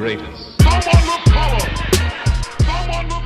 greatest.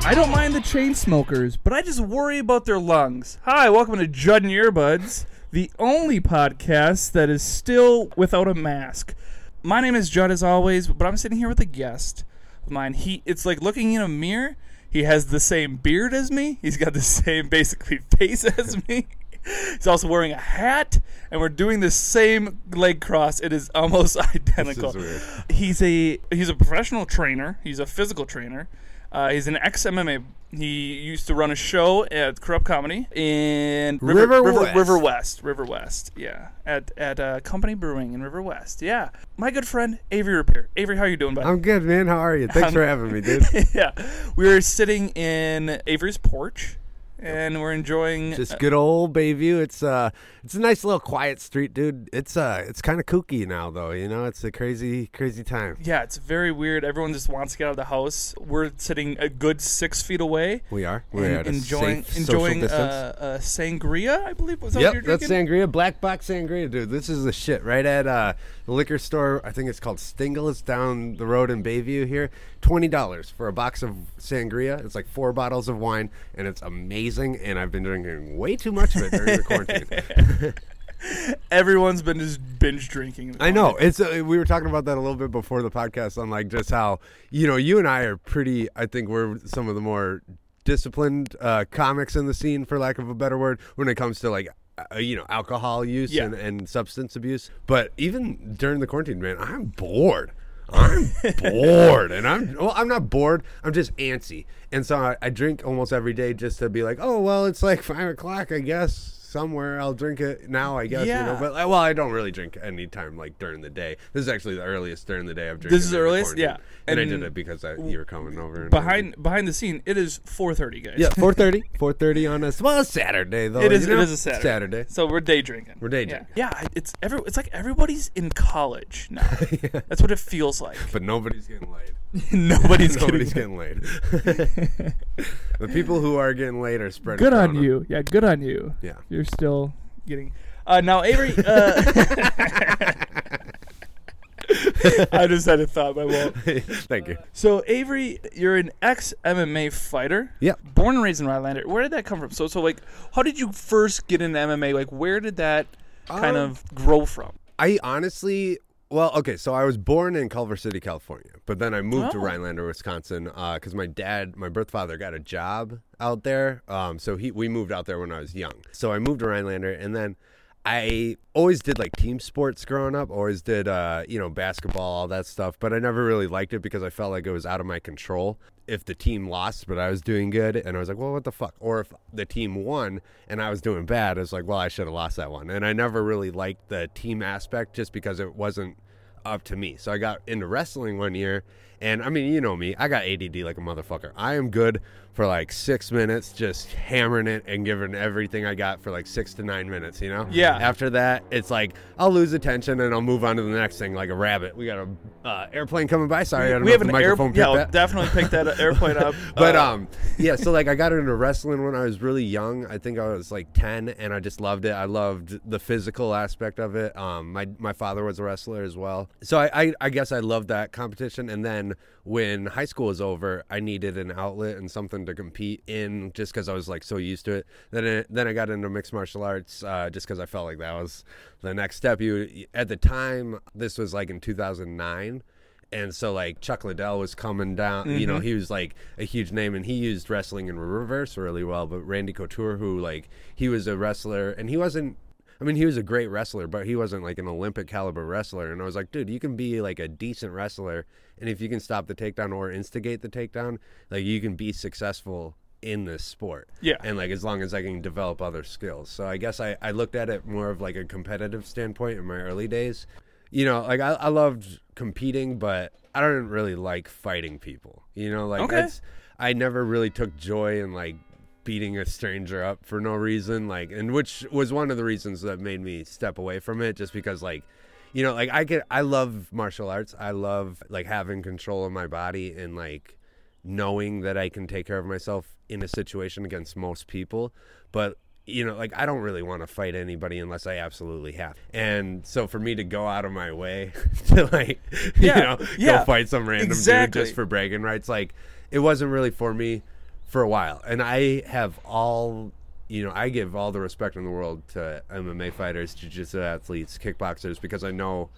I don't mind the chain smokers, but I just worry about their lungs. Hi, welcome to Judd and Earbuds, the only podcast that is still without a mask. My name is Judd, as always, but I'm sitting here with a guest of mine. He, it's like looking in a mirror. He has the same beard as me. He's got the same basically face as me. He's also wearing a hat, and we're doing the same leg cross. It is almost identical. weird. He's a he's a professional trainer. He's a physical trainer. Uh, he's an ex MMA. He used to run a show at Corrupt Comedy in River, River River, West. River West. River West. Yeah, at at uh, Company Brewing in River West. Yeah, my good friend Avery Repair. Avery, how are you doing, buddy? I'm good, man. How are you? Thanks for having me, dude. yeah, we were sitting in Avery's porch, and we're enjoying. Just good old Bayview. It's uh, it's a nice little quiet street, dude. It's uh, it's kind of kooky now, though. You know, it's a crazy, crazy time. yeah, it's very weird. Everyone just wants to get out of the house. We're sitting a good six feet away. We are. We're and at a enjoying safe enjoying uh, uh, sangria, I believe was that what Yep, that's drinking? sangria, black box sangria, dude. This is the shit. Right at uh, the liquor store, I think it's called Stingle. It's down the road in Bayview here. Twenty dollars for a box of sangria. It's like four bottles of wine, and it's amazing. And I've been drinking way too much of it during the quarantine. Everyone's been just binge drinking. I know it's. Uh, we were talking about that a little bit before the podcast on like just how you know you and I are pretty. I think we're some of the more disciplined uh, comics in the scene, for lack of a better word, when it comes to like. Uh, you know, alcohol use Yeah. and, and substance abuse. But even during the quarantine, man, I'm bored. I'm bored, and I'm well. I'm not bored. I'm just antsy, and so I, I drink almost every day just to be like, oh well, it's like five o'clock. I guess somewhere I'll drink it now. I guess you know. But uh, well, I don't really drink any time like during the day. This is actually the earliest during the day I've drinking. This is the earliest? quarantine. Yeah. and, I did it because I, you were coming over. And behind behind the scene. It is 4:30, guys. Yeah, 4:30. 4:30 on a well, Saturday though. It is. you know? It is a Saturday. Saturday. So we're day drinking. We're day yeah. drinking. Yeah. It's every. It's like everybody's in college now. That's what it feels like. But nobody's getting laid. Nobody's, Nobody's getting. getting laid. the people who are getting laid are spreading. Good on you. Yeah. Good on you. Yeah. You're still getting. Uh, now, Avery. Uh, I just had a thought. I won't. Thank you. So Avery, you're an ex MMA fighter. Yep. Born and raised in Rhinelander. Where did that come from? So so like, how did you first get into MMA? Like, where did that kind Um, of grow from? I honestly, well, okay, so I was born in Culver City, California, but then I moved to Oh. Rhinelander, Wisconsin, because my dad, my birth father, got a job out there. Um, so he, we moved out there when I was young. So I moved to Rhinelander, and then I always did like team sports growing up. Always did, uh, you know, basketball, all that stuff. But I never really liked it because I felt like it was out of my control. If the team lost, but I was doing good, and I was like, well, what the fuck? Or if the team won and I was doing bad, it's like, well, I should have lost that one. And I never really liked the team aspect just because it wasn't up to me. So I got into wrestling one year, and I mean, you know me, I got ADD like a motherfucker. I am good for like six minutes, just hammering it and giving everything I got for like six to nine minutes, you know? Yeah. After that, it's like I'll lose attention and I'll move on to the next thing like a rabbit. We got a uh, airplane coming by. Sorry, I we have an microphone air. Yeah, I'll definitely pick that airplane up. But Uh, um, yeah. So like, I got into wrestling when I was really young. I think I was like ten, and I just loved it. I loved the physical aspect of it. Um, my my father was a wrestler as well, so I I, I guess I loved that competition. And then when high school was over, I needed an outlet and something to compete in, just because I was like so used to it. Then it, then I got into mixed martial arts, uh, just because I felt like that was the next step. You at the time, this was like in two thousand nine. And so like Chuck Liddell was coming down, you know, he was like a huge name and he used wrestling in reverse really well. But Randy Couture, who like he was a wrestler and he wasn't I mean, he was a great wrestler, but he wasn't like an Olympic caliber wrestler. And I was like, dude, you can be like a decent wrestler, and if you can stop the takedown or instigate the takedown, like you can be successful in this sport. Yeah. And like as long as I can develop other skills. So I guess I, I looked at it more of like a competitive standpoint in my early days. You know, like I, I loved competing, but I don't really like fighting people. You know, like Okay. it's I never really took joy in like beating a stranger up for no reason like and which was one of the reasons that made me step away from it just because like you know like i get i love martial arts i love like having control of my body and like knowing that i can take care of myself in a situation against most people but you know, like I don't really want to fight anybody unless I absolutely have. And so for me to go out of my way to like, Yeah, you know, yeah, go fight some random exactly. dude just for bragging rights, like it wasn't really for me for a while. And I have all, you know, I give all the respect in the world to MMA fighters, jiu-jitsu athletes, kickboxers because I know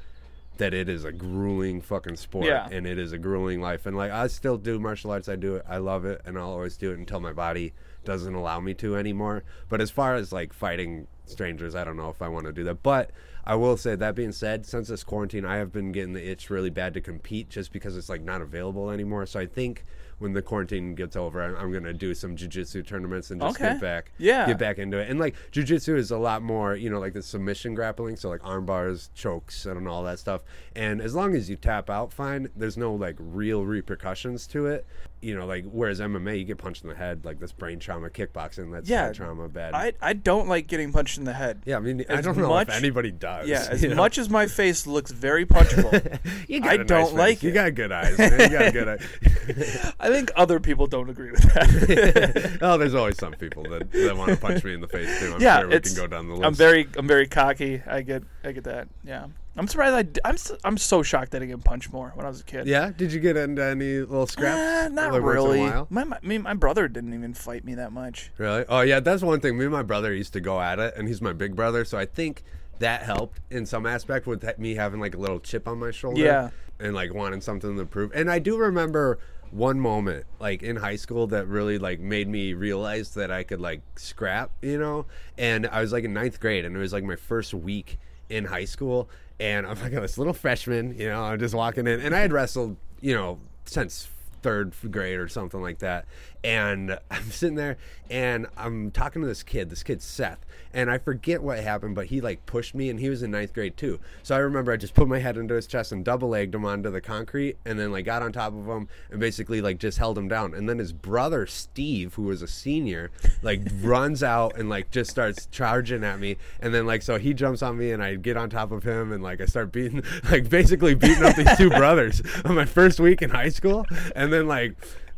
that it is a grueling fucking sport Yeah. and it is a grueling life. And like i still do martial arts. I do it. I love it. And i'll always do it until my body doesn't allow me to anymore. But as far as like fighting strangers i don't know if i want to do that. But i will say that being said since this quarantine i have been getting the itch really bad to compete just because it's like not available anymore so i think when the quarantine gets over i'm, I'm gonna do some jiu-jitsu tournaments and just Okay. get back Yeah. get back into it and like jiu-jitsu is a lot more you know like the submission grappling so like arm bars chokes and all that stuff and as long as you tap out fine there's no like real repercussions to it you know like whereas mma you get punched in the head like this brain trauma kickboxing that's Yeah. head trauma bad I I don't like getting punched in the head. yeah i mean i don't know much- if anybody does Yeah, as you know? much as my face looks very punchable, you I a nice don't face. like you it. got good eyes man. you got good eyes I think other people don't agree with that. oh there's always some people that, that want to punch me in the face too i'm yeah, sure we can go down the list I'm very I'm very cocky. I get I get that. Yeah, I'm surprised. I d- I'm s- I'm so shocked that I get punched more when I was a kid. yeah did you get into any little scraps Uh, not like, once in a really. My, my me my brother didn't even fight me that much. Really? Oh yeah, that's one thing. Me and my brother used to go at it, and he's my big brother, so I think that helped in some aspect with that- me having like a little chip on my shoulder. Yeah. And like wanting something to prove. And I do remember one moment like in high school that really like made me realize that I could like scrap, you know. And I was like in ninth grade, and it was like my first week in high school, and I'm like this little freshman, you know, I'm just walking in, and I had wrestled, you know, since third grade or something like that. And I'm sitting there and I'm talking to this kid, this kid Seth, and I forget what happened, but he like pushed me and he was in ninth grade too. So I remember I just put my head into his chest and double legged him onto the concrete and then like got on top of him and basically like just held him down. And then his brother Steve, who was a senior, like runs out and like just starts charging at me. And then like so he jumps on me and I get on top of him and like I start beating like basically beating up these two brothers on my first week in high school. And then like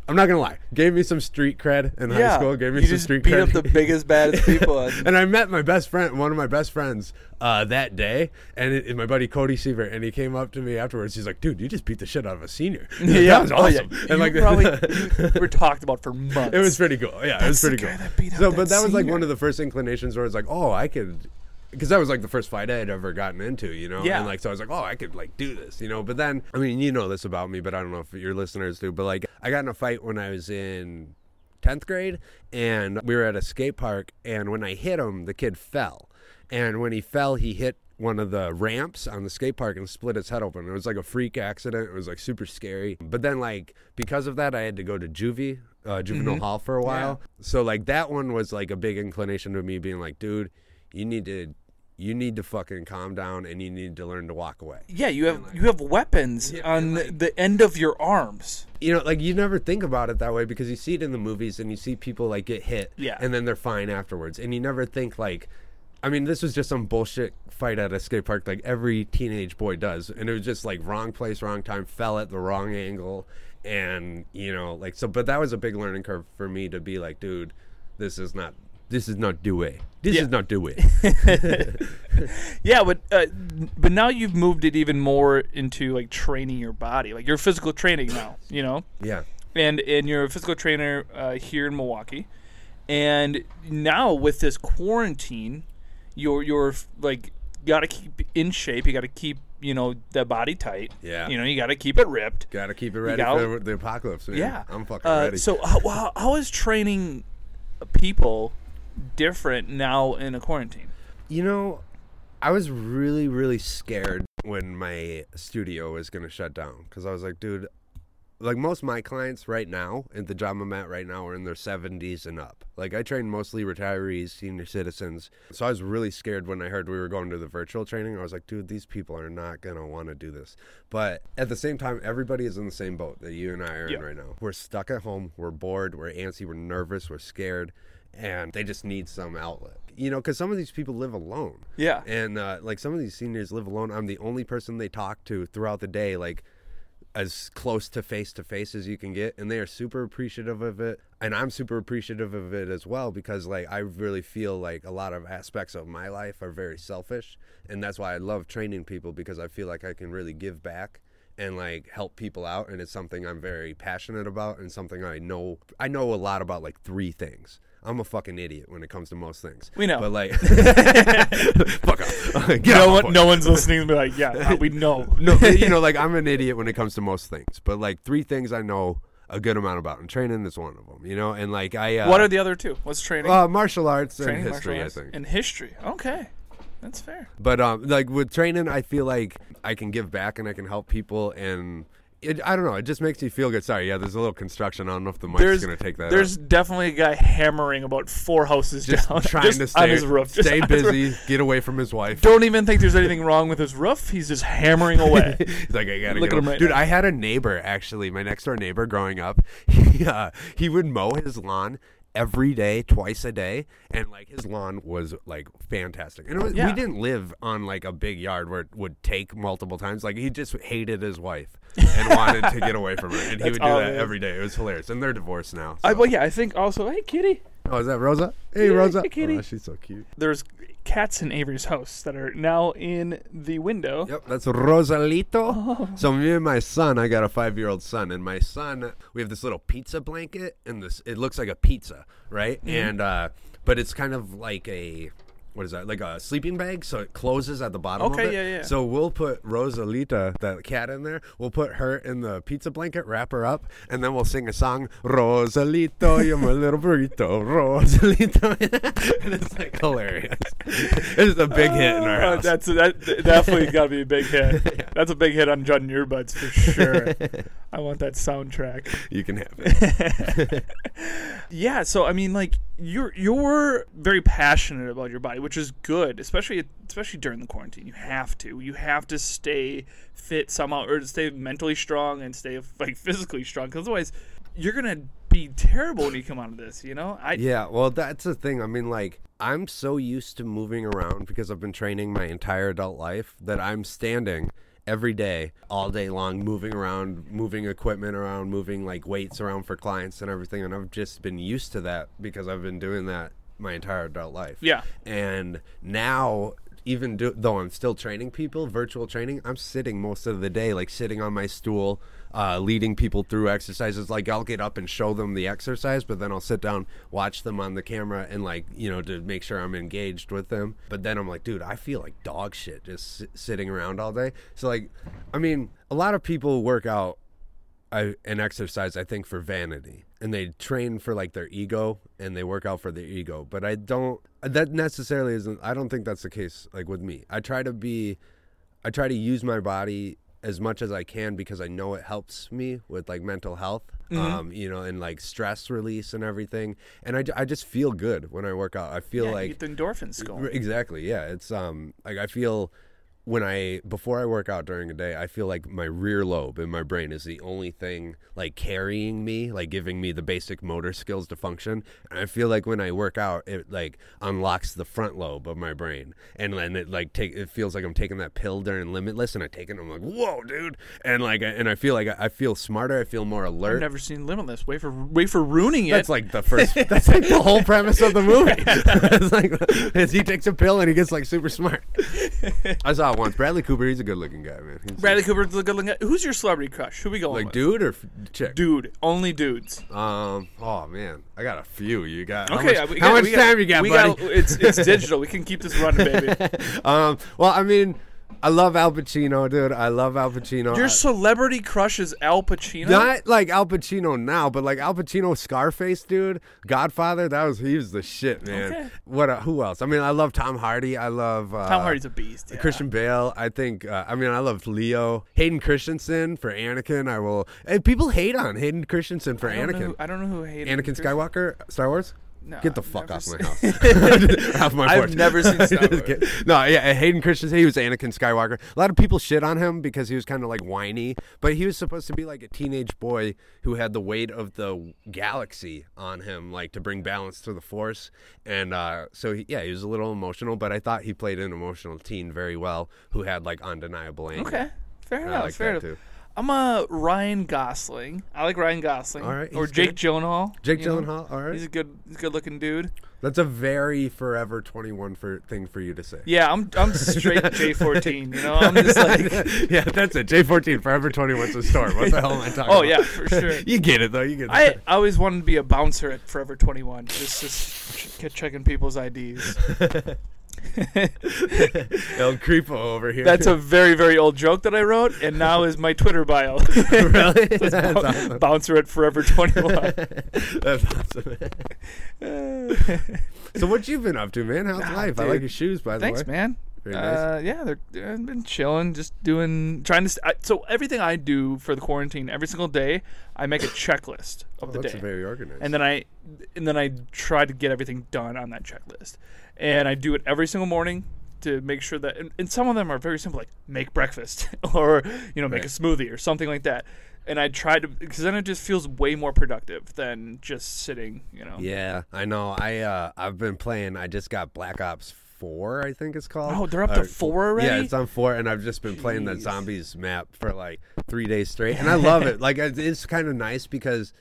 I'm not gonna lie, gave me some street cred in high yeah, school. Gave me you some street beat cred. up the biggest baddest people. and- and I met my best friend, one of my best friends, uh, that day, and it, my buddy Cody Seaver, and he came up to me afterwards. He's like, "Dude, you just beat the shit out of a senior. yeah, that was Oh, yeah. awesome." You And like, probably you were talked about for months. it was pretty cool. Yeah, it was That's pretty cool. beat so, but that was like one of the first inclinations where it's like, "Oh, I could." Because that was like the first fight I had ever gotten into, you know, Yeah. and like so I was like, oh, I could like do this, you know. But then, I mean, you know this about me, but I don't know if your listeners do. But like, I got in a fight when I was in 10th grade and we were at a skate park and when I hit him the kid fell and when he fell he hit one of the ramps on the skate park and split his head open. It was like a freak accident. It was like super scary. But then like because of that I had to go to juvie uh, juvenile hall for a while. So like that one was like a big inclination to me being like, dude, you need to you need to fucking calm down and you need to learn to walk away. yeah, you have you have weapons on the, the end of your arms. you know, like you never think about it that way because you see it in the movies and you see people like get hit, Yeah. and then they're fine afterwards, and you never think like, I mean, this was just some bullshit fight at a skate park like every teenage boy does, and it was just like wrong place, wrong time, fell at the wrong angle, and you know, like so. But that was a big learning curve for me to be like, dude, this is not. This is not do it. This Yeah. is not do it. Yeah, but uh, but now you've moved it even more into like training your body. Like you're physical training now, you know, yeah. and and you're a physical trainer uh, here in Milwaukee, and now with this quarantine, you're you're like got to keep in shape. You got to keep you know the body tight. Yeah. you know you got to keep it ripped. Got to keep it ready gotta- for the apocalypse, man. Yeah, I'm fucking uh, ready. So how, how is training people different now in a quarantine? You know, I was really, really scared when my studio was going to shut down because I was like, dude, like most of my clients right now at the job I'm at right now are in their 70s and up. Like I train mostly retirees, senior citizens. So I was really scared when I heard we were going to the virtual training. I was like, dude, these people are not going to want to do this. But at the same time, everybody is in the same boat that you and I are Yeah. in right now. We're stuck at home. We're bored. We're antsy. We're nervous. We're scared. And they just need some outlet. You know, because some of these people live alone. Yeah. And uh, like some of these seniors live alone. I'm the only person they talk to throughout the day. Like as close to face to face as you can get and they are super appreciative of it and i'm super appreciative of it as well because like i really feel like a lot of aspects of my life are very selfish and that's why i love training people because i feel like i can really give back and like help people out and it's something i'm very passionate about and something i know i know a lot about like three things I'm a fucking idiot when it comes to most things. We know. But like, fuck off. Get no one, no one's listening be like, yeah, uh, we know. no, you know, like I'm an idiot when it comes to most things. But like three things I know a good amount about, and training is one of them. You know, and like I, uh, what are the other two? What's training? uh, martial arts training, and history, I think. and history. Okay, that's fair. But um, like with training, I feel like I can give back and I can help people, and it, I don't know, it just makes me feel good. Sorry, yeah, there's a little construction. I don't know if the mic's There's gonna take that. There's up. definitely a guy hammering about four houses just down, trying just to stay, on his roof. just stay his roof. busy, get away from his wife. Don't even think there's anything wrong with his roof. He's just hammering away. He's like, I gotta Look get at him home. right Dude, now. I had a neighbor actually, my next door neighbor growing up. He, uh, he would mow his lawn every day, twice a day, and like his lawn was like fantastic. And it was, Yeah. we didn't live on like a big yard where it would take multiple times. Like he just hated his wife and wanted to get away from her, and he would do that every day. It was hilarious, and they're divorced now. I, well, yeah, I think also, hey, kitty. Oh, is that Rosa? Hey, Yeah, Rosa. hey. Oh, she's so cute. There's cats in Avery's house that are now in the window. Yep, that's Rosalito. So me and my son, I got a five-year-old son, and my son, we have this little pizza blanket, and this it looks like a pizza, right? Mm-hmm. And uh, but it's kind of like a what is that? Like a sleeping bag, so it closes at the bottom. Okay, of it. yeah, yeah. So we'll put Rosalita, the cat, in there. We'll put her in the pizza blanket, wrap her up, and then we'll sing a song. Rosalito, you're my little burrito, Rosalito, and it's like hilarious. it's a big hit in our Uh, house. That's that definitely got to be a big hit. That's a big hit on Judd Earbuds for sure. I want that soundtrack. You can have it. Yeah, so I mean, like you're you're very passionate about your body, which is good, especially especially during the quarantine. You have to, you have to stay fit somehow, or stay mentally strong and stay like physically strong. Because otherwise, you're gonna be terrible when you come out of this. You know, I Yeah, well, that's the thing. I mean, like, I'm so used to moving around because I've been training my entire adult life that I'm standing every day, all day long, moving around, moving equipment around, moving like weights around for clients and everything. And I've just been used to that because I've been doing that my entire adult life. Yeah. And now, even do, though I'm still training people, virtual training, I'm sitting most of the day, like sitting on my stool, uh, leading people through exercises. Like I'll get up and show them the exercise, but then I'll sit down, watch them on the camera, and like you know to make sure I'm engaged with them. But then I'm like, dude, I feel like dog shit just s- sitting around all day. So like, I mean, a lot of people work out I, an exercise I think for vanity and they train for like their ego and they work out for their ego but I don't that necessarily isn't I don't think that's the case like with me I try to be I try to use my body as much as I can because I know it helps me with like mental health um you know and like stress release and everything and I, I just feel good when I work out I feel yeah, like get the endorphins going. Exactly. Yeah. It's um like I feel when I before I work out during a day, I feel like my rear lobe in my brain is the only thing like carrying me, like giving me the basic motor skills to function. And I feel like when I work out, it like unlocks the front lobe of my brain, and then it like take it feels like I'm taking that pill during Limitless, and I take it, and I'm like, whoa, dude, and like and I feel like I, feel smarter, I feel more I've alert. never seen Limitless. Wait for wait for ruining it. That's like the first. That's like the whole premise of the movie. it's like he takes a pill and he gets like super smart. I saw it once. Bradley Cooper. He's a good looking guy, man. He's Bradley Cooper's a good looking. Guy. Who's your celebrity crush? Who we going like with? dude or f- chick. Dude, only dudes. Um. Oh man, I got a few. You got how Okay, much, we how got- much we got- time you got, we buddy? Got, it's it's digital. We can keep this running, baby. um. Well, I mean, I love Al Pacino, dude. I love Al Pacino. Your I- celebrity crush is Al Pacino. not like Al Pacino now, but like Al Pacino, Scarface, dude, Godfather. That was he was the shit, man. Okay. What? Uh, who else? I mean, I love Tom Hardy. I love uh, Tom Hardy's a beast. yeah. Christian Bale. I think. Uh, I mean, I love Leo. Hayden Christensen for Anakin. I will. People hate on Hayden Christensen for I Anakin. who, I don't know who hated Anakin Skywalker, Star Wars. No, Get the I've fuck off my house. off my I've porch. never seen Star Wars. kidding. no, yeah, Hayden Christensen. He was Anakin Skywalker. A lot of people shit on him because he was kind of like whiny, but he was supposed to be like a teenage boy who had the weight of the galaxy on him, like to bring balance to the Force. And uh, so, he, yeah, he was a little emotional, but I thought he played an emotional teen very well, who had like undeniable anger. Okay, fair enough. like fair enough. too. I'm a Ryan Gosling. I like Ryan Gosling. All right, Or Jake good. Gyllenhaal. Jake you know? Gyllenhaal. All right. He's a good, good looking dude. That's a very forever 21 for thing for you to say. Yeah, I'm I'm straight J14. You know, I'm just like, yeah, that's it. J14 Forever 21's a store. What the hell am I talking oh about? yeah, for sure. You get it though. You get I, it. I always wanted to be a bouncer at Forever 21. Just just ch- checking people's IDs. El Creepo over here. That's a very very old joke that I wrote, and now is my Twitter bio. really. That's bou- awesome. Bouncer at Forever 21. That's awesome. so what you been up to, man? How's Ah, life? I like your shoes, by the Thanks, way. Thanks, man. Very nice. Uh, yeah, they're I've been chilling, just doing, trying to. St- I, so everything I do for the quarantine, every single day, I make a checklist of Oh, the that's day, very organized. and then I, and then I try to get everything done on that checklist, and I do it every single morning to make sure that. And, and some of them are very simple, like make breakfast or you know make Right. a smoothie or something like that. And I try to because then it just feels way more productive than just sitting. You know. yeah, I know. I uh, I've been playing. I just got Black Ops Four, I think it's called. Oh, they're up to Or- four already? Yeah, it's on four, and I've just been playing the zombies map for like three days straight, and I love it. Like it's kind of nice because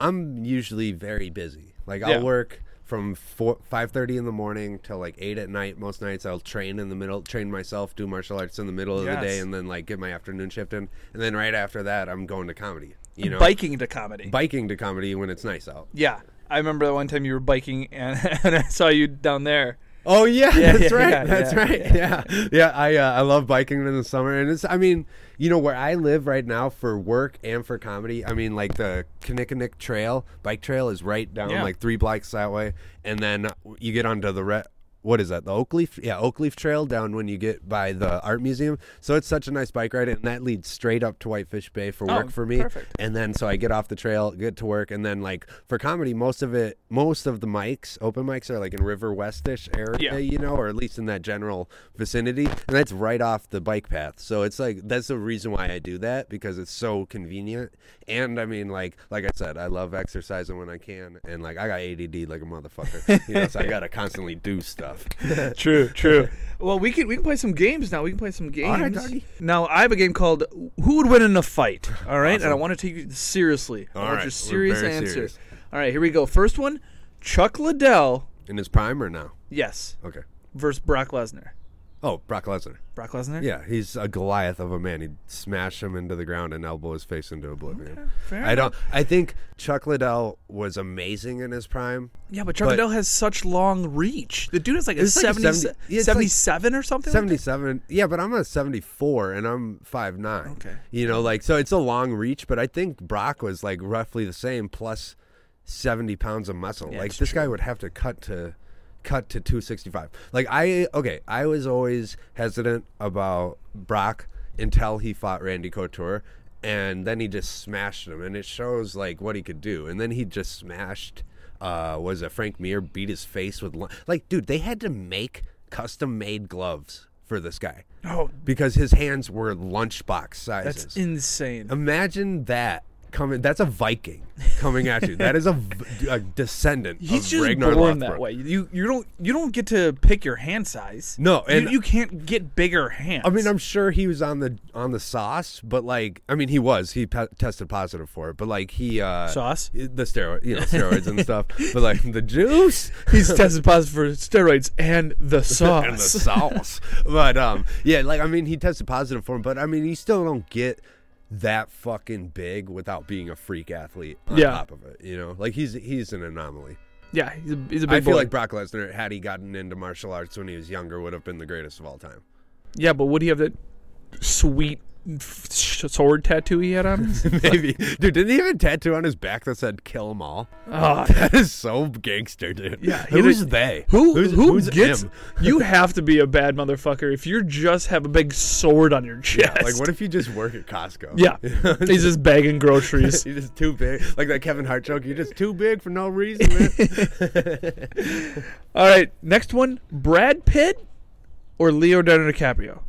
I'm usually very busy. Like I'll work from four five thirty in the morning till like eight at night. Most nights I'll train in the middle, train myself, do martial arts in the middle of the day, and then like get my afternoon shift in, and then right after that I'm going to comedy. You know, Biking to comedy. biking to comedy when it's nice out. Yeah, I remember that one time you were biking and, and I saw you down there. Oh yeah, Yeah, that's right. yeah, that's yeah, right. Yeah, yeah. I uh, I love biking in the summer, and it's. I mean, you know, where I live right now for work and for comedy. I mean, like the Kinnickinnic Trail bike trail is right down like three blocks that way, and then you get onto the re- what is that? The Oakleaf, yeah, Oakleaf Trail down when you get by the art museum. So it's such a nice bike ride, and that leads straight up to Whitefish Bay for Oh, work for me. perfect. And then so I get off the trail, get to work, and then like for comedy, most of it, most of the mics, open mics are like in River Westish area, Yeah. you know, or at least in that general vicinity, and that's right off the bike path. So it's like that's the reason why I do that because it's so convenient. And I mean, like like I said, I love exercising when I can, and like I got ADD like a motherfucker, you know, so I gotta constantly do stuff. True, true. well, we can we can play some games now. We can play some games. All right, doggy. Now I have a game called Who Would Win in a Fight. All right, and I want to take you seriously. I All want right, your we're serious very answer. serious. All right, here we go. First one, Chuck Liddell. In his prime or now? Yes, Okay. versus Brock Lesnar. Oh, Brock Lesnar. Brock Lesnar. Yeah, he's a Goliath of a man. He'd smash him into the ground and elbow his face into oblivion. fair I don't. I think Chuck Liddell was amazing in his prime. Yeah, but Chuck But- Liddell has such long reach. The dude is like a, like 70, 70 yeah, it's like 77 or something. like? Seventy-seven. Yeah, but I'm a seventy-four and I'm five nine. Okay. You know, like so, it's a long reach. But I think Brock was like roughly the same, plus seventy pounds of muscle. Yeah, like this true. guy would have to cut to cut to 265 like i okay i was always hesitant about brock until he fought randy couture and then he just smashed him and it shows like what he could do. And then he just smashed uh was it frank mir beat his face with like dude they had to make custom made gloves for this guy. Oh, because his hands were lunchbox sizes. that's insane. imagine that coming that's a viking coming at you That is a descendant He's of just Ragnar born Lothbrok. that way. You you don't you don't get to pick your hand size. No, You- and- you, can't get bigger hands. I mean, I'm sure he was on the on the sauce, but like, I mean, he was. He pe- tested positive for it, but like, he uh Sauce? the steroid, you know, steroids and stuff. But like the juice he's tested positive for steroids and the sauce. and the sauce. but um, yeah, like I mean, he tested positive for him, but I mean, you still don't get that fucking big without being a freak athlete on Yeah. top of it. You know, like he's he's an anomaly. yeah, he's a, he's a big I feel boy. like Brock Lesnar, had he gotten into martial arts when he was younger, would have been the greatest of all time. yeah, but would he have that sweet sword tattoo he had on? Maybe, dude. Didn't he have a tattoo on his back that said "Kill 'em all"? Ah, That is so gangster, dude. Yeah, who's did- they? Who who's, who who's gets? him? You have to be a bad motherfucker if you just have a big sword on your chest. Like, what if you just work at Costco? Yeah, he's just bagging groceries. You're just too big. Like that Kevin Hart joke. You're just too big for no reason, man. All right, next one: Brad Pitt or Leonardo DiCaprio.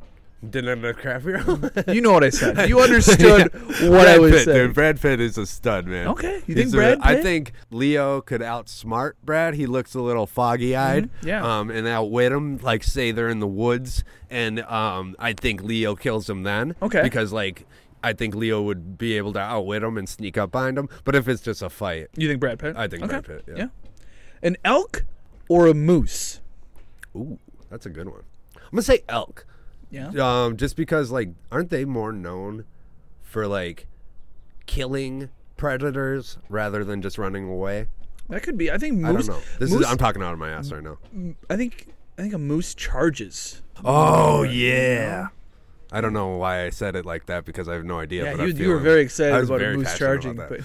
Didn't DiCaprio? You know what I said. You understood what Brad I was Pitt, saying. Dude, Brad Pitt is a stud, man. Okay, you He's think a- Brad I think Leo could outsmart Brad. He looks a little foggy-eyed. Mhm, yeah. Um, and outwit him. Like say they're in the woods, and um, I think Leo kills him then. Okay. Because like I think Leo would be able to outwit him and sneak up behind him. But if it's just a fight, You think Brad Pitt? I think Okay. Brad Pitt. Yeah. An elk or a moose? Ooh, that's a good one. I'm gonna say elk. Yeah. Um, just because like, aren't they more known for like killing predators rather than just running away? That could be. I think I moose. don't know. This moose, is I'm talking out of my ass right now. I think. I think a moose charges. Oh yeah. I don't know why I said it like that because I have no idea. Yeah, but I you, you were very I excited was about a very moose charging, but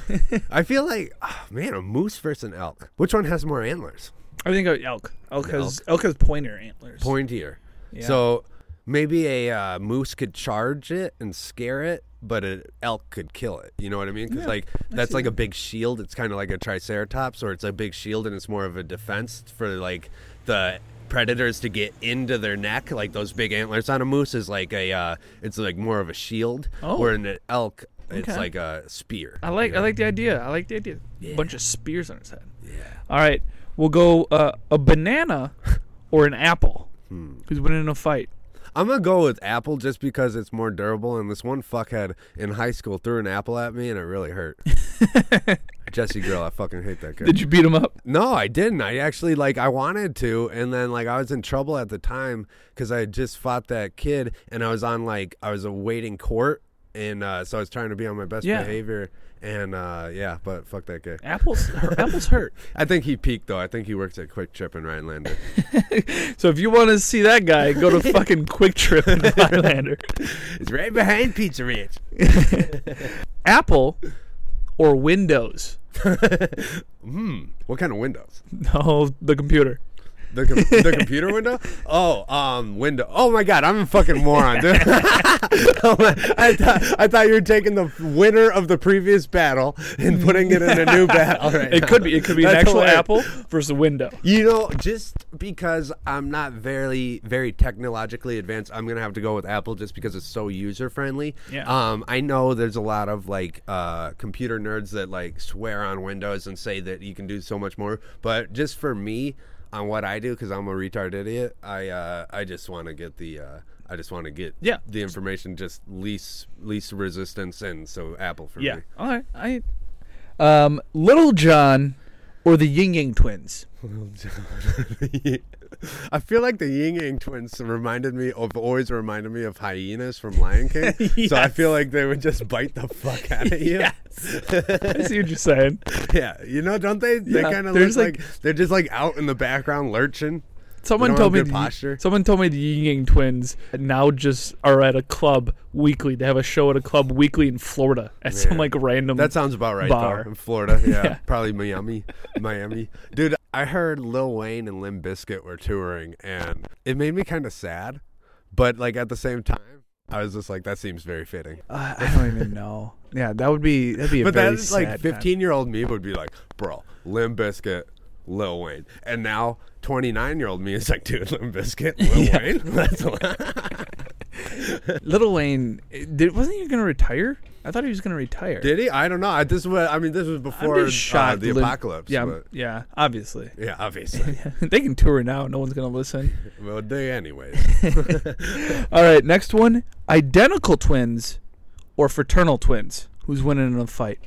I feel like, oh, man, a moose versus an elk. Which one has more antlers? I think elk. Elk An has elk has pointer antlers. Pointier. Yeah. So maybe a uh, moose could charge it and scare it, but an elk could kill it. You know what I mean? Because Yeah, like that's like that. a big shield. It's kind of like a triceratops, or it's a big shield and it's more of a defense for like the predators to get into their neck. Like those big antlers on a moose is like a, uh, it's like more of a shield. Oh. Where an elk, it's Okay. like a spear. I like you I like the idea. I like the idea. Yeah. Bunch of spears on his head. Yeah. All right, we'll go uh, a banana or an apple. Hmm. Who's winning in a fight? I'm gonna go with apple just because it's more durable. And this one fuckhead in high school threw an apple at me, and it really hurt. Jesse Grill, I fucking hate that guy. Did you beat him up? No, I didn't. I actually like I wanted to, and then like I was in trouble at the time because I had just fought that kid, and I was on like I was awaiting court, and uh, so I was trying to be on my best Yeah. behavior, and uh, yeah, but fuck that guy. Apples. apples hurt. I think he peaked though. I think he works at Kwik Trip in Rhinelander. So if you want to see that guy, go to fucking Kwik Trip in Highlander. it's right behind Pizza Ranch. Apple or Windows? Hmm. What kind of windows? No, the computer. The, com- the computer window? Oh, um, window. Oh my god, I'm a fucking moron, dude. oh my, I, thought, I thought you were taking the winner of the previous battle and putting it in a new battle. Right It now. could be. It could be an actual hilarious. apple versus a window. You know, just because I'm not very, very technologically advanced, I'm gonna have to go with Apple just because it's so user friendly. Yeah. Um, I know there's a lot of like uh, computer nerds that like swear on Windows and say that you can do so much more, but just for me, on what I do, because I'm a retard idiot, I uh, I just want to get the. Uh, I just want to get Yeah. the information just least least resistance and so Apple for Yeah. me. All right. I. Um, Lil Jon or the Ying Yang twins. I feel like the Ying Yang twins reminded me of always reminded me of hyenas from Lion King. So I feel like they would just bite the fuck out of you. I see what you're saying. Yeah, you know, don't they? They Yeah, kind of they're look just like, like- they're just like out in the background lurching. Someone told me the, someone told me the Ying Yang twins now just are at a club weekly. They have a show at a club weekly in Florida at some like random. That sounds about right Bar. though. In Florida, yeah, Yeah. probably Miami, Miami. Dude, I heard Lil Wayne and Limp Bizkit were touring, and it made me kind of sad, but like at the same time, I was just like, that seems very fitting. Uh, I don't even know. Yeah, that would be that'd be a But that's like 15 year old me would be like, bro, Limp Bizkit, Lil Wayne. And now 29 year old me is like, dude, Limp Bizkit, Lil Yeah. Wayne? That's time. Lil Wayne, eh, did wasn't he gonna retire? I thought he was gonna retire. Did he? I don't know. I, this was, I mean, this was before uh, the apocalypse. Yeah, but- yeah, obviously. yeah, obviously. they can tour now. No one's gonna listen. well, they, anyways. All right, next one: identical twins or fraternal twins. Who's winning in a fight?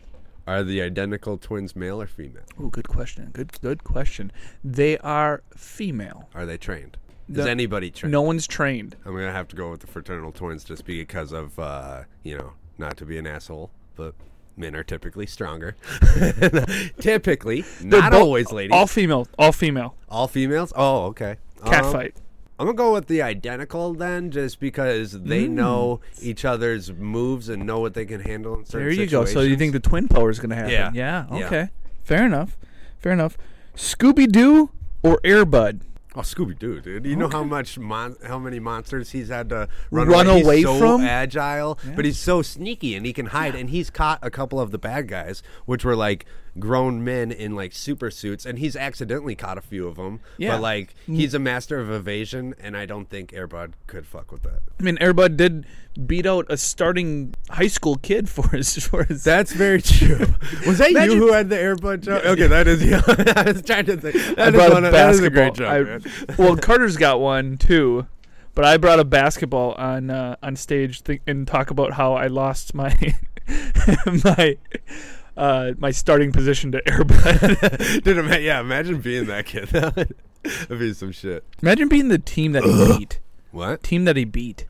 Are the identical twins male or female? Oh, good question. Good, good question. They are female. Are they trained? Is The- anybody trained? No one's trained. I'm going to have to go with the fraternal twins just because of, uh, you know, not to be an asshole, but men are typically stronger. typically. Not always, ladies. All female. All female. All females? Oh, okay. Cat Um, fight. I'm gonna go with the identical then, just because they Mm. know each other's moves and know what they can handle in certain situations. There you go. So you think the twin power is going to happen? Yeah. Yeah. Yeah. Okay. Fair enough. Fair enough. Scooby Doo or Airbud? Oh, Scooby Doo, dude! You know how much mon- how many monsters he's had to run, Run away, away he's so from? Agile, but he's so sneaky and he can hide. And he's caught a couple of the bad guys, which were like grown men in like super suits, and he's accidentally caught a few of them. Yeah. But like he's a master of evasion, and I don't think Airbud could fuck with that. I mean, Airbud did beat out a starting high school kid for his for his. That's very true. Was that Imagine- you who had the Airbud joke? Okay, that is you. I was trying to think. I That is brought one of- that is a basketball. great joke. I- man. well, Carter's got one too, But I brought a basketball on uh, on stage th- and talk about how I lost my my uh, my starting position to Airbud. Dude, yeah, imagine being that kid. That'd be some shit. Imagine being the team that he beat. What? Team that he beat.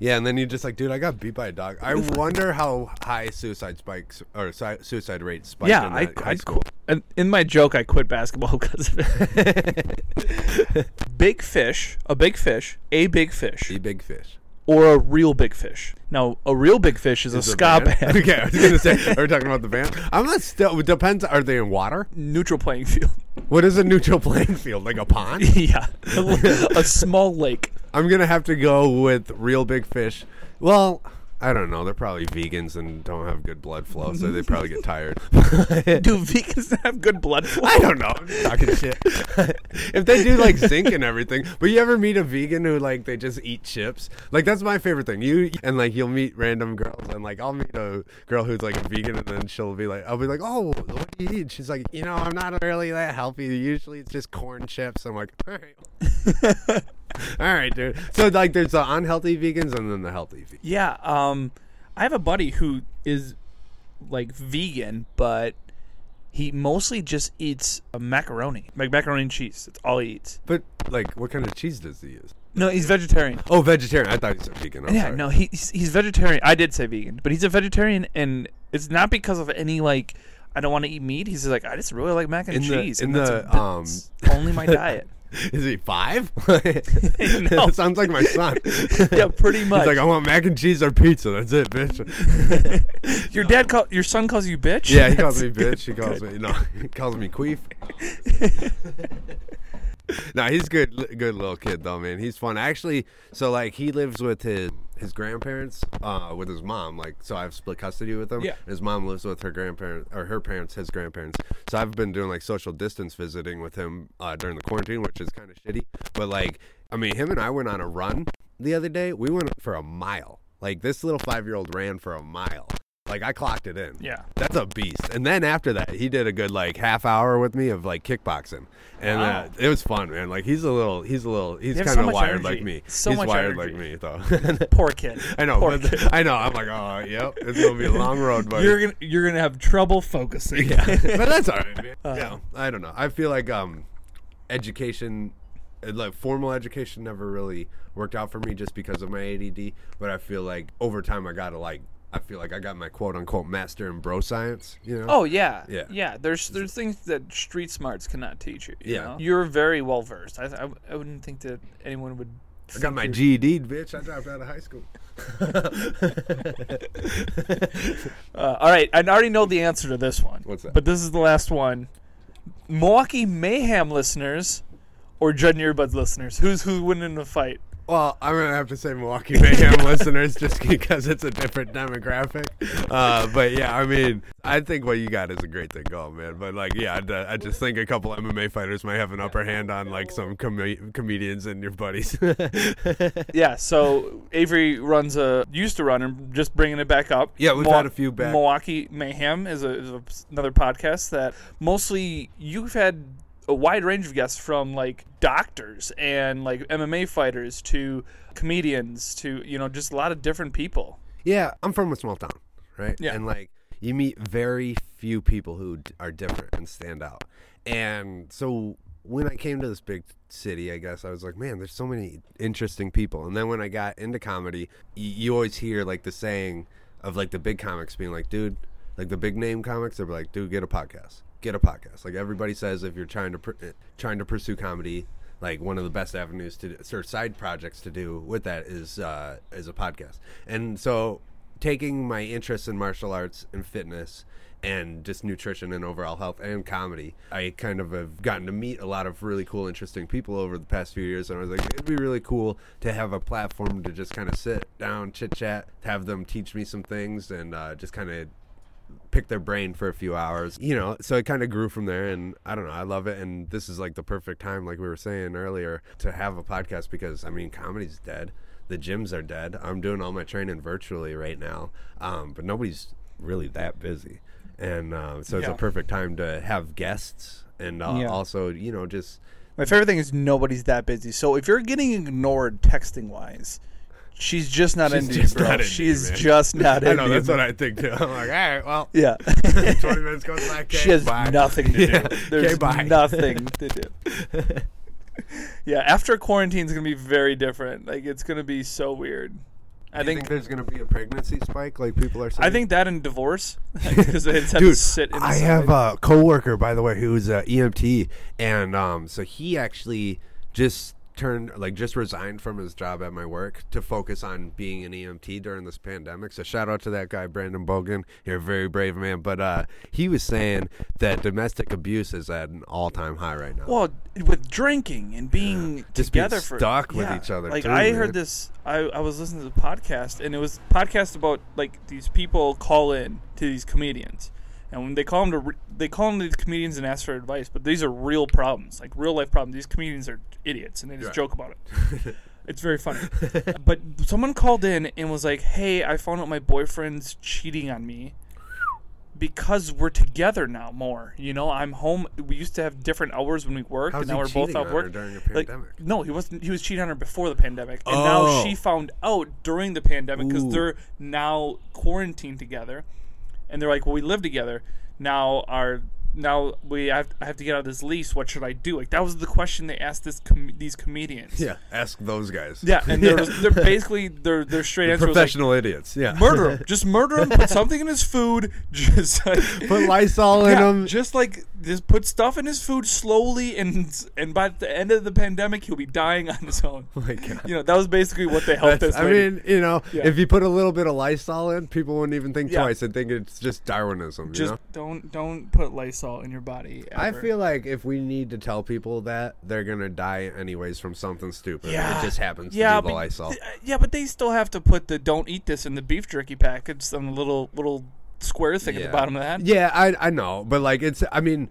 Yeah, and then you're just like, dude, I got beat by a dog. I wonder how high suicide spikes or si- suicide rate spikes. yeah, in I, that I high school. qu- and in my joke, I quit basketball because of it. big fish, a big fish, a big fish, a big fish. Or a Reel Big Fish. Now, a Reel Big Fish is, Is a the ska band. okay, I was gonna say, are we talking about the band? I'm not still. It depends. Are they in water? Neutral playing field. What is a neutral playing field? Like a pond? yeah, a small lake. I'm gonna have to go with Reel Big Fish. Well, I don't know. They're probably vegans and don't have good blood flow, so they probably get tired. Do vegans have good blood flow? I don't know. I'm talking shit. if they do like zinc and everything, but you ever meet a vegan who like they just eat chips? Like that's my favorite thing. You and like you'll meet random girls and like I'll meet a girl who's like a vegan and then she'll be like I'll be like, "Oh, what do you eat?" She's like, "You know, I'm not really that healthy. Usually it's just corn chips." I'm like, "All right." All right, dude. So like there's the unhealthy vegans and then the healthy vegans. Yeah, um, I have a buddy who is like vegan, but he mostly just eats uh, macaroni, like macaroni and cheese. That's all he eats. But like what kind of cheese does he use? No, he's vegetarian. Oh, vegetarian. I thought he said vegan. I'm yeah, sorry. no, he's he's vegetarian. I did say vegan, but he's a vegetarian, and it's not because of any like I don't want to eat meat. He's just like I just really like mac and In the- cheese. in and that's, the, um, that's only my diet. Is he five? No. that sounds like my son. yeah, pretty much. He's like, I want mac and cheese or pizza. That's it, bitch. your dad call your son calls you bitch. yeah, he calls me bitch. He calls me no. He calls me queef. no, he's good. Good little kid though, man. He's fun. Actually, so like he lives with his his grandparents, uh, with his mom. Like, so I have split custody with him. Yeah. His mom lives with her grandparents or her parents, his grandparents. So I've been doing like social distance visiting with him uh, during the quarantine, which is kind of shitty. But like, I mean, him and I went on a run the other day. We went for a mile. Like this little five year old ran for a mile. Like I clocked it in. Yeah. That's a beast. And then after that, he did a good like half hour with me of like kickboxing, and Wow. uh, it was fun, man. Like he's a little, he's a little, he's kind of much wired energy. like me. So he's much wired energy. like me, though. Poor kid. I know, Poor kid. I know. I'm like, oh, yep, it's gonna be a long road, but You're gonna you're gonna have trouble focusing. yeah, but that's all right, man. Uh, yeah, I don't know. I feel like um, education, uh, like formal education, never really worked out for me just because of my ADD. But I feel like over time, I gotta like, I feel like I got my quote unquote master in bro science. You know? Oh yeah, Yeah. yeah. There's there's things that street smarts cannot teach you. you Yeah. know? you're very well versed. I, I I wouldn't think that anyone would. I got my GED, bitch. I dropped out of high school. Uh, all right, I already know the answer to this one. What's that? But this is the last one. Milwaukee Mayhem listeners or Judd and Earbuds listeners? Who's who winning in the fight? Well, I'm gonna have to say Milwaukee Mayhem listeners just because it's a different demographic. Uh, but yeah, I mean, I think what you got is a great thing going, man. But like, yeah, uh, I just think a couple MMA fighters might have an upper hand on like some com- comedians and your buddies. Yeah, so Avery runs a used to run and just bringing it back up. Yeah, we've had a few back. Milwaukee Mayhem is, a, is a, another podcast that mostly you've had a wide range of guests from like doctors and like MMA fighters to comedians to you know just a lot of different people. Yeah, I'm from a small town, right? Yeah. And like you meet very few people who are different and stand out. And so when I came to this big city, I guess I was like, man, there's so many interesting people. And then when I got into comedy, you always hear like the saying of like the big comics being like, dude, like the big name comics, they're like, dude, get a podcast. Get a podcast. Like everybody says, if you're trying to pr- eh, trying to pursue comedy, like one of the best avenues to or side projects to do with that is uh, is a podcast. And so taking my interest in martial arts and fitness and just nutrition and overall health and comedy, I kind of have gotten to meet a lot of really cool, interesting people over the past few years. And I was like, it'd be really cool to have a platform to just kind of sit down, chit chat, have them teach me some things, and uh, just kind of pick their brain for a few hours you know so it kind of grew from there and i don't know i love it and this is like the perfect time like we were saying earlier to have a podcast because i mean comedy's dead the gyms are dead i'm doing all my training virtually right now um, but nobody's really that busy and uh, so it's Yeah. a perfect time to have guests and uh, Yeah. also you know just My favorite thing is nobody's that busy. So if you're getting ignored texting wise, she's just not She's into just you, bro. not into she you, is man. just not I into know you. that's what I think too. I'm like, all right, well, yeah. 20 minutes goes by. Okay, she has bye. nothing to Yeah. do. There's okay, bye. nothing to do. yeah, after quarantine is gonna be very different. Like it's gonna be so weird. I I think, think, there's gonna be a pregnancy spike, like people are saying. I think that and divorce because they just have to Dude, sit. I inside. have a coworker, by the way, who's an EMT, and um, so he actually just turned, like, just resigned from his job at my work to focus on being an EMT during this pandemic. So shout out to that guy, Brandon Bogan. You're a very brave man. But uh, he was saying that domestic abuse is at an all-time high right now. Well, with drinking and being Just being together for stuck with yeah. each other, Like too, I man. heard this. I, I was listening to the podcast, and it was a podcast about like these people call in to these comedians, and when they call them to they call them to these comedians and ask for advice. But these are real problems, like real life problems. These comedians are idiots, and they just Right. joke about it. It's very funny. but someone called in and was like, "Hey, I found out my boyfriend's cheating on me." Because we're together now more, you know. I'm home. We used to have different hours when we worked, How's and now we're both off work. her during a Like, no, he wasn't. He was cheating on her before the pandemic, and now Oh. she found out during the pandemic because they're now quarantined together, and they're like, "Well, we live together now. Our now we have I have to get out of this lease. What should I do?" Like that was the question they asked this com- these comedians. yeah, ask those guys. yeah, and they're, they're basically their their straight answer was like, professional idiots. Yeah, "Murder him, just murder him. Put something in his food. Just like, Put Lysol in yeah, them. just like just put stuff in his food slowly, and and by the end of the pandemic, he'll be dying on his own. Oh my God. You know, that was basically what they helped this. I lady. mean, you know, Yeah. if you put a little bit of Lysol in, people wouldn't even think Yeah. twice. They'd think it's just Darwinism. just you know? don't don't put Lysol in your body. I feel like if we need to tell people that, they're gonna die anyways from something stupid. Yeah. It just happens yeah, to be the but, Lysol. th- uh, yeah, but they still have to put the "don't eat this" in the beef jerky package on the little little square thing at the bottom of that. Yeah, I I know, but like it's I mean,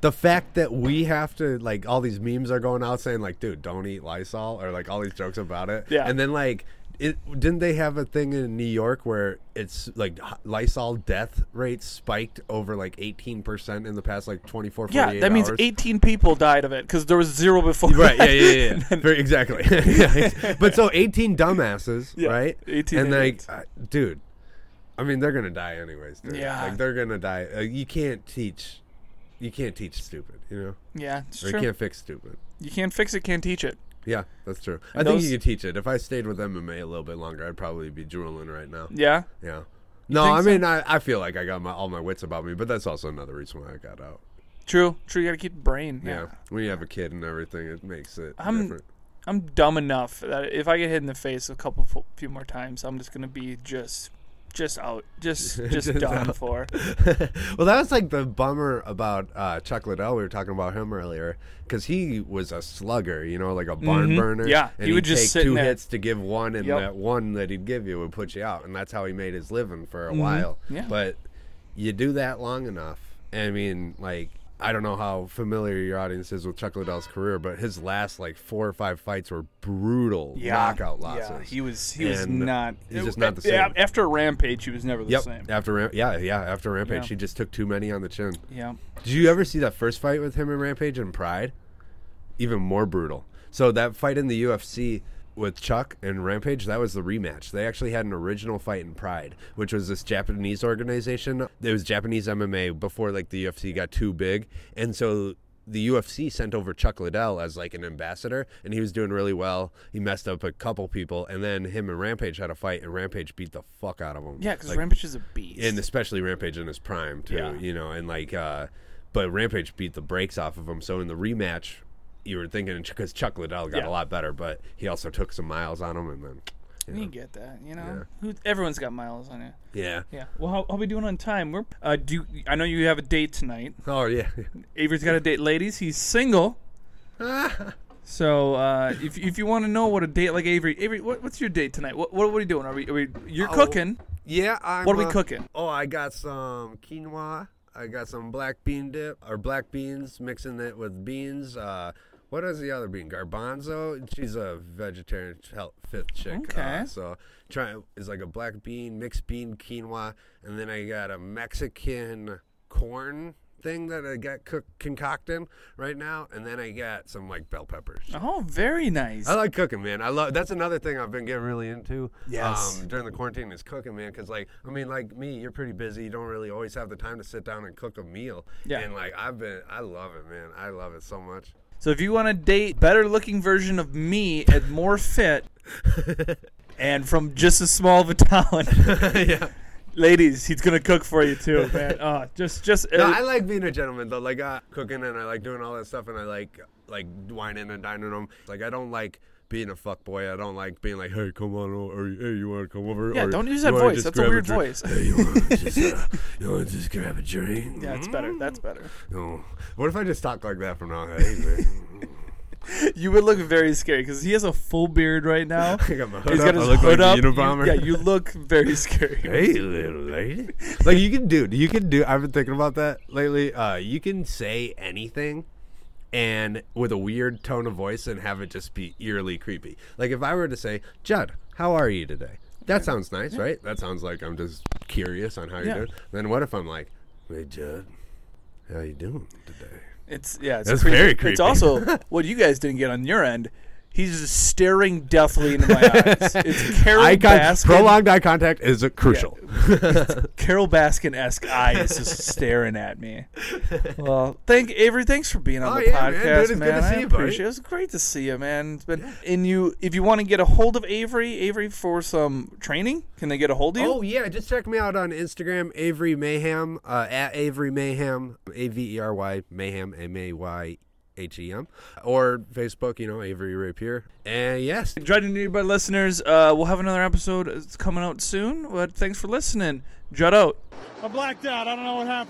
the fact that we have to like all these memes are going out saying like, dude, don't eat Lysol or like all these jokes about it. Yeah. And then like it didn't they have a thing in New York where it's like Lysol death rate spiked over like 18% in the past like 24 Yeah, 48 that means 18 people died of it because there was zero before. Right, yeah, that. yeah, yeah. yeah. Very, exactly. Yeah. But so 18 dumbasses, Yeah, right? 18 And like, uh, dude, I mean, they're gonna die anyways. Dude. Yeah. like they're gonna die. Uh, you can't teach, you can't teach stupid. You know, yeah, it's or true. you can't fix stupid. You can't fix it, can't teach it. Yeah, that's true. I And think you could teach it. If I stayed with MMA a little bit longer, I'd probably be drooling right now. Yeah, Yeah. No, think I so? mean, I, I feel like I got my all my wits about me, but that's also another reason why I got out. true, true. You got to keep the brain. Yeah. When you have a kid and everything, it makes it I'm- different. I'm dumb enough that if I get hit in the face a couple, few more times, I'm just gonna be just, just out, just, just, Just done out. for. well, that was like the bummer about uh, Chuck Liddell. We were talking about him earlier because he was a slugger, you know, like a barn Mhm. burner. Yeah, and he would just take sit two there. hits to give one, and Yep. that one that he'd give you would put you out, and that's how he made his living for a Mhm. while. Yeah. But you do that long enough. I mean, like. I don't know how familiar your audience is with Chuck Liddell's career, but his last like four or five fights were brutal knockout losses. Yeah, he was, he was And not. he's just not the same. Yeah. After Rampage, he was never the Yep. same. After yeah, yeah, after Rampage, Yeah. he just took too many on the chin. Yeah. Did you ever see that first fight with him in Rampage and Pride? Even more brutal. So that fight in the UFC with Chuck and Rampage, that was the rematch. They actually had an original fight in Pride, which was this Japanese organization. It was Japanese MMA before like the UFC got too big, and so the UFC sent over Chuck Liddell as like an ambassador, and he was doing really well. He messed up a couple people, and then him and Rampage had a fight, and Rampage beat the fuck out of him. Yeah, because Like, Rampage is a beast. and especially Rampage in his prime too. Yeah. You know, and like, uh, but Rampage beat the brakes off of him. So in the rematch, you were thinking because Chuck Liddell got Yeah. a lot better, but he also took some miles on him, and then you get that, you know. Who, everyone's got miles on it. yeah. Yeah. Well, how, how we doing on time? We're uh, do you, I know you have a date tonight. Oh yeah. Avery's got a date, ladies. He's single. So uh, if if you want to know what a date like Avery, Avery, what, what's your date tonight? What, what what are you doing? Are we, are we you're Oh, cooking? yeah. I'm, What are we uh, cooking? Oh, I got some quinoa. I got some black bean dip or black beans, mixing it with beans. Uh, what is the other bean? Garbanzo. She's a vegetarian health, fifth chick. Okay. Uh, so try is like a black bean, mixed bean quinoa, and then I got a Mexican corn thing that I got cook, concocting right now, and then I got some like bell peppers. Oh, very nice. I like cooking, man. I love. That's another thing I've been getting really into. Yes. Um, during the quarantine is cooking, man. Because like, I mean, like me, you're pretty busy. You don't really always have the time to sit down and cook a meal. Yeah. And like, I've been, I love it, man. I love it so much. So if you want to date better looking version of me and more fit, and from just as small of a town, yeah. ladies, he's gonna cook for you too, man. Oh, just just No, I like being a gentleman though. Like uh, cooking and I like doing all that stuff and I like like wining and dining them. Like I don't like being a fuck boy. I don't like being like, hey, come on, or hey, you want to come over? Yeah, or, don't use that voice. That's a weird drink? voice. Hey, you want to just, uh, you just grab a drink? yeah, it's better. That's better. No. What if I just talk like that from now on? Hey. You would look very scary because he has a full beard right now. I got my hood He's up. got his hood like up. You- yeah, you look very scary. Hey, little lady. like you can do, you can do. I've been thinking about that lately. Uh, you can say anything, and with a weird tone of voice, and have it just be eerily creepy. Like if I were to say, Judd, how are you today? That sounds nice, right? That sounds like I'm just curious on how you're doing. Then what if I'm like, Hey, Judd, how you doing today? It's yeah, it's That's creepy. very It's also what you guys didn't get on your end. He's just staring deathly into my eyes. It's Carole Eye con- Baskin. prolonged eye contact is uh, crucial. Carole Baskin esque eyes just staring at me. Well, thank Avery. Thanks for being on Oh, the yeah, man, dude, it's good to I see you, buddy. appreciate it. It was great to see you, man. It's been and you. If you want to get a hold of Avery, Avery for some training, can they get a hold of you? Oh yeah, just check me out on Instagram, Avery Mayhem, uh, at Avery Mayhem, A V E R Y Mayhem, M A Y H E M, or Facebook, you know, Avery Rapier. And yes, Judd Nearby listeners, uh, we'll have another episode it's coming out soon. But thanks for listening. Judd out. I blacked out. I don't know what happened.